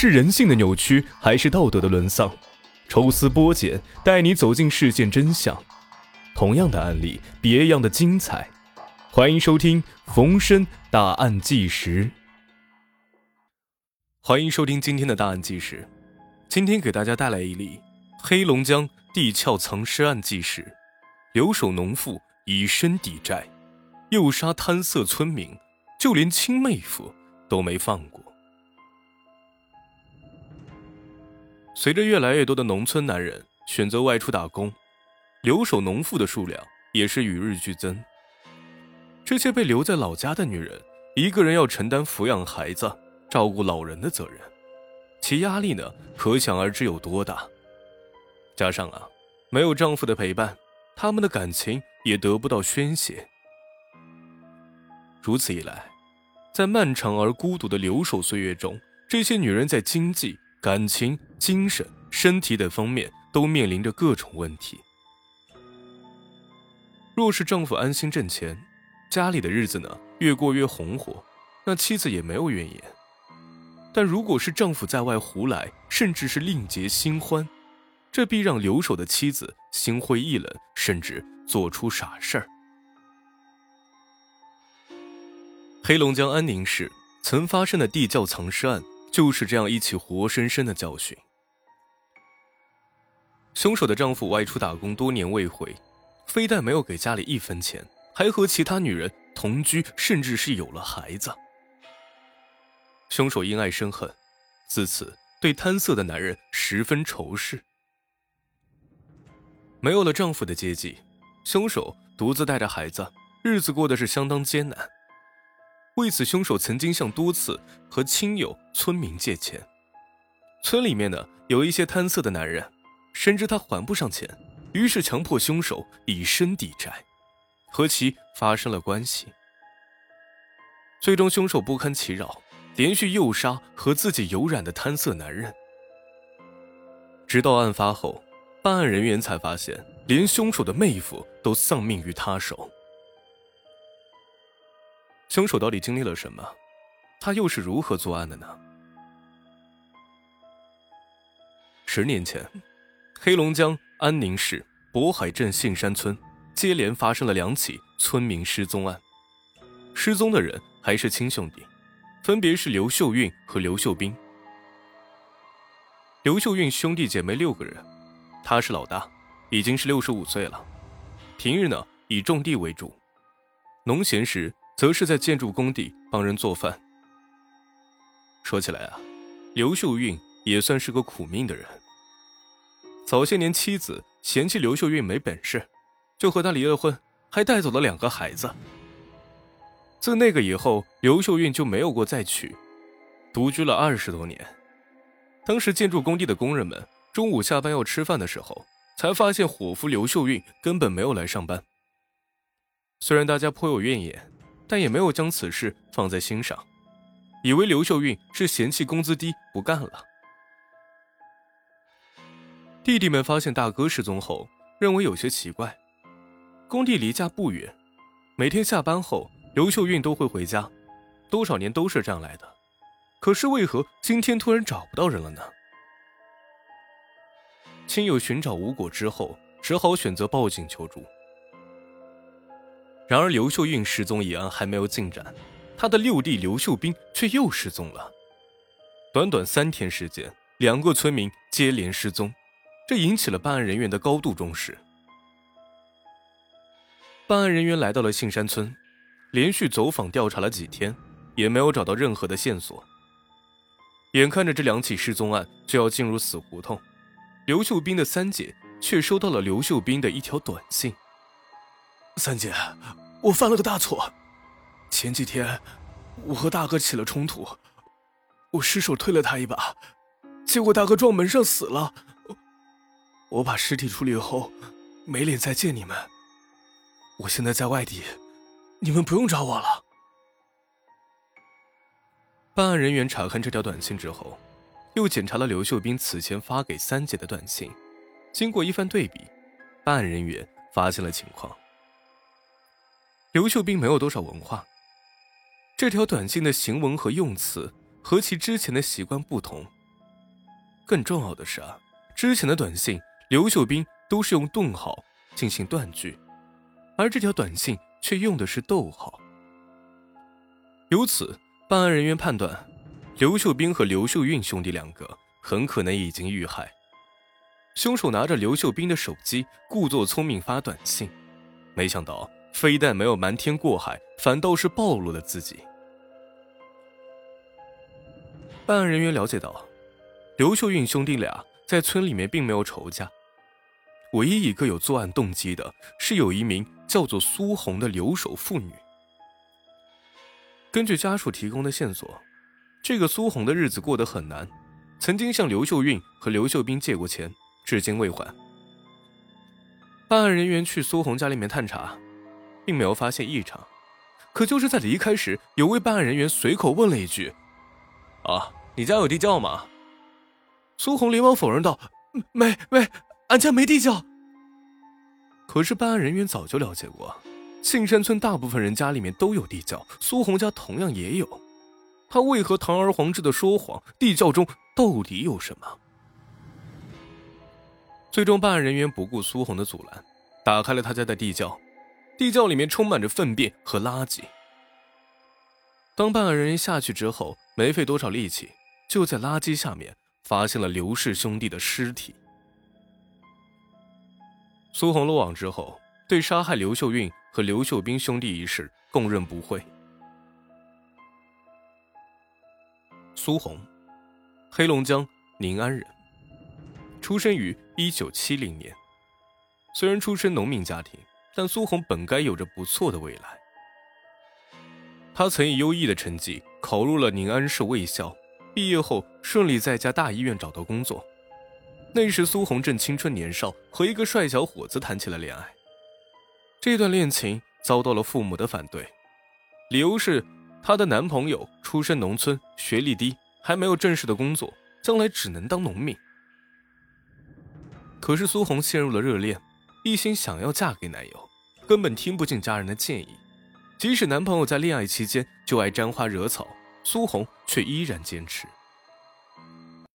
是人性的扭曲，还是道德的沦丧？抽丝剥茧，带你走进事件真相。同样的案例，别样的精彩。欢迎收听《逢申大案纪实》。欢迎收听今天的大案纪实。今天给大家带来一例黑龙江地壳藏尸案纪实。留守农妇以身抵债，诱杀贪色村民，就连亲妹夫都没放过。随着越来越多的农村男人选择外出打工，留守农妇的数量也是与日俱增。这些被留在老家的女人，一个人要承担抚养孩子、照顾老人的责任，其压力呢，可想而知有多大。加上啊，没有丈夫的陪伴，她们的感情也得不到宣泄。如此一来，在漫长而孤独的留守岁月中，这些女人在经济。感情、精神、身体等方面都面临着各种问题。若是丈夫安心挣钱，家里的日子呢越过越红火，那妻子也没有怨言。但如果是丈夫在外胡来，甚至是另结新欢，这必让留守的妻子心灰意冷，甚至做出傻事儿。黑龙江安宁市曾发生的地窖藏尸案。就是这样一起活生生的教训。凶手的丈夫外出打工多年未回，非但没有给家里一分钱，还和其他女人同居，甚至是有了孩子。凶手因爱生恨，自此对贪色的男人十分仇视。没有了丈夫的接济，凶手独自带着孩子，日子过得是相当艰难。为此，凶手曾经向多次和亲友、村民借钱。村里面呢，有一些贪色的男人，深知他还不上钱，于是强迫凶手以身抵债，和其发生了关系。最终，凶手不堪其扰，连续诱杀和自己有染的贪色男人。直到案发后，办案人员才发现，连凶手的妹夫都丧命于他手。凶手到底经历了什么？他又是如何作案的呢？十年前，黑龙江安宁市渤海镇杏山村接连发生了两起村民失踪案，失踪的人还是亲兄弟，分别是刘秀运和刘秀斌。刘秀运兄弟姐妹六个人，他是老大，已经是六十五岁了，平日呢以种地为主，农闲时。则是在建筑工地帮人做饭。说起来啊，刘秀运也算是个苦命的人。早些年妻子嫌弃刘秀运没本事，就和他离了婚，还带走了两个孩子。自那个以后，刘秀运就没有过再娶，独居了二十多年。当时建筑工地的工人们中午下班要吃饭的时候，才发现伙夫刘秀运根本没有来上班。虽然大家颇有怨言。但也没有将此事放在心上，以为刘秀运是嫌弃工资低不干了。弟弟们发现大哥失踪后，认为有些奇怪。工地离家不远，每天下班后，刘秀运都会回家，多少年都是这样来的。可是为何今天突然找不到人了呢？亲友寻找无果之后，只好选择报警求助。然而，刘秀运失踪一案还没有进展，他的六弟刘秀斌却又失踪了。短短三天时间，两个村民接连失踪，这引起了办案人员的高度重视。办案人员来到了杏山村，连续走访调查了几天，也没有找到任何的线索。眼看着这两起失踪案就要进入死胡同，刘秀斌的三姐却收到了刘秀斌的一条短信。三姐，我犯了个大错。前几天，我和大哥起了冲突，我失手推了他一把，结果大哥撞门上死了。我把尸体处理后，没脸再见你们。我现在在外地，你们不用找我了。办案人员查看这条短信之后，又检查了刘秀斌此前发给三姐的短信，经过一番对比，办案人员发现了情况。刘秀斌没有多少文化，这条短信的行文和用词和其之前的习惯不同，更重要的是啊，之前的短信刘秀斌都是用顿号进行断句，而这条短信却用的是逗号。由此，办案人员判断，刘秀斌和刘秀运兄弟两个很可能已经遇害。凶手拿着刘秀斌的手机，故作聪明发短信，没想到非但没有瞒天过海，反倒是暴露了自己。办案人员了解到，刘秀运兄弟俩在村里面并没有仇家，唯一一个有作案动机的是有一名叫做苏红的留守妇女。根据家属提供的线索，这个苏红的日子过得很难，曾经向刘秀运和刘秀斌借过钱。至今未还。办案人员去苏红家里面探查，并没有发现异常。可就是在离开时，有位办案人员随口问了一句：“啊，你家有地窖吗？”苏红连忙否认道：“没没，俺家没地窖。”可是办案人员早就了解过，杏山村大部分人家里面都有地窖，苏红家同样也有。他为何堂而皇之的说谎？地窖中到底有什么？最终，办案人员不顾苏红的阻拦，打开了他家的地窖。地窖里面充满着粪便和垃圾。当办案人员下去之后，没费多少力气，就在垃圾下面发现了刘氏兄弟的尸体。苏红落网之后，对杀害刘秀运和刘秀斌兄弟一事供认不讳。苏红，黑龙江宁安人。出生于一九七零年，虽然出身农民家庭，但苏红本该有着不错的未来。他曾以优异的成绩考入了宁安市卫校，毕业后顺利在一家大医院找到工作。那时苏红正青春年少，和一个帅小伙子谈起了恋爱。这段恋情遭到了父母的反对，理由是她的男朋友出身农村，学历低，还没有正式的工作，将来只能当农民。可是苏红陷入了热恋，一心想要嫁给男友，根本听不进家人的建议。即使男朋友在恋爱期间就爱沾花惹草，苏红却依然坚持。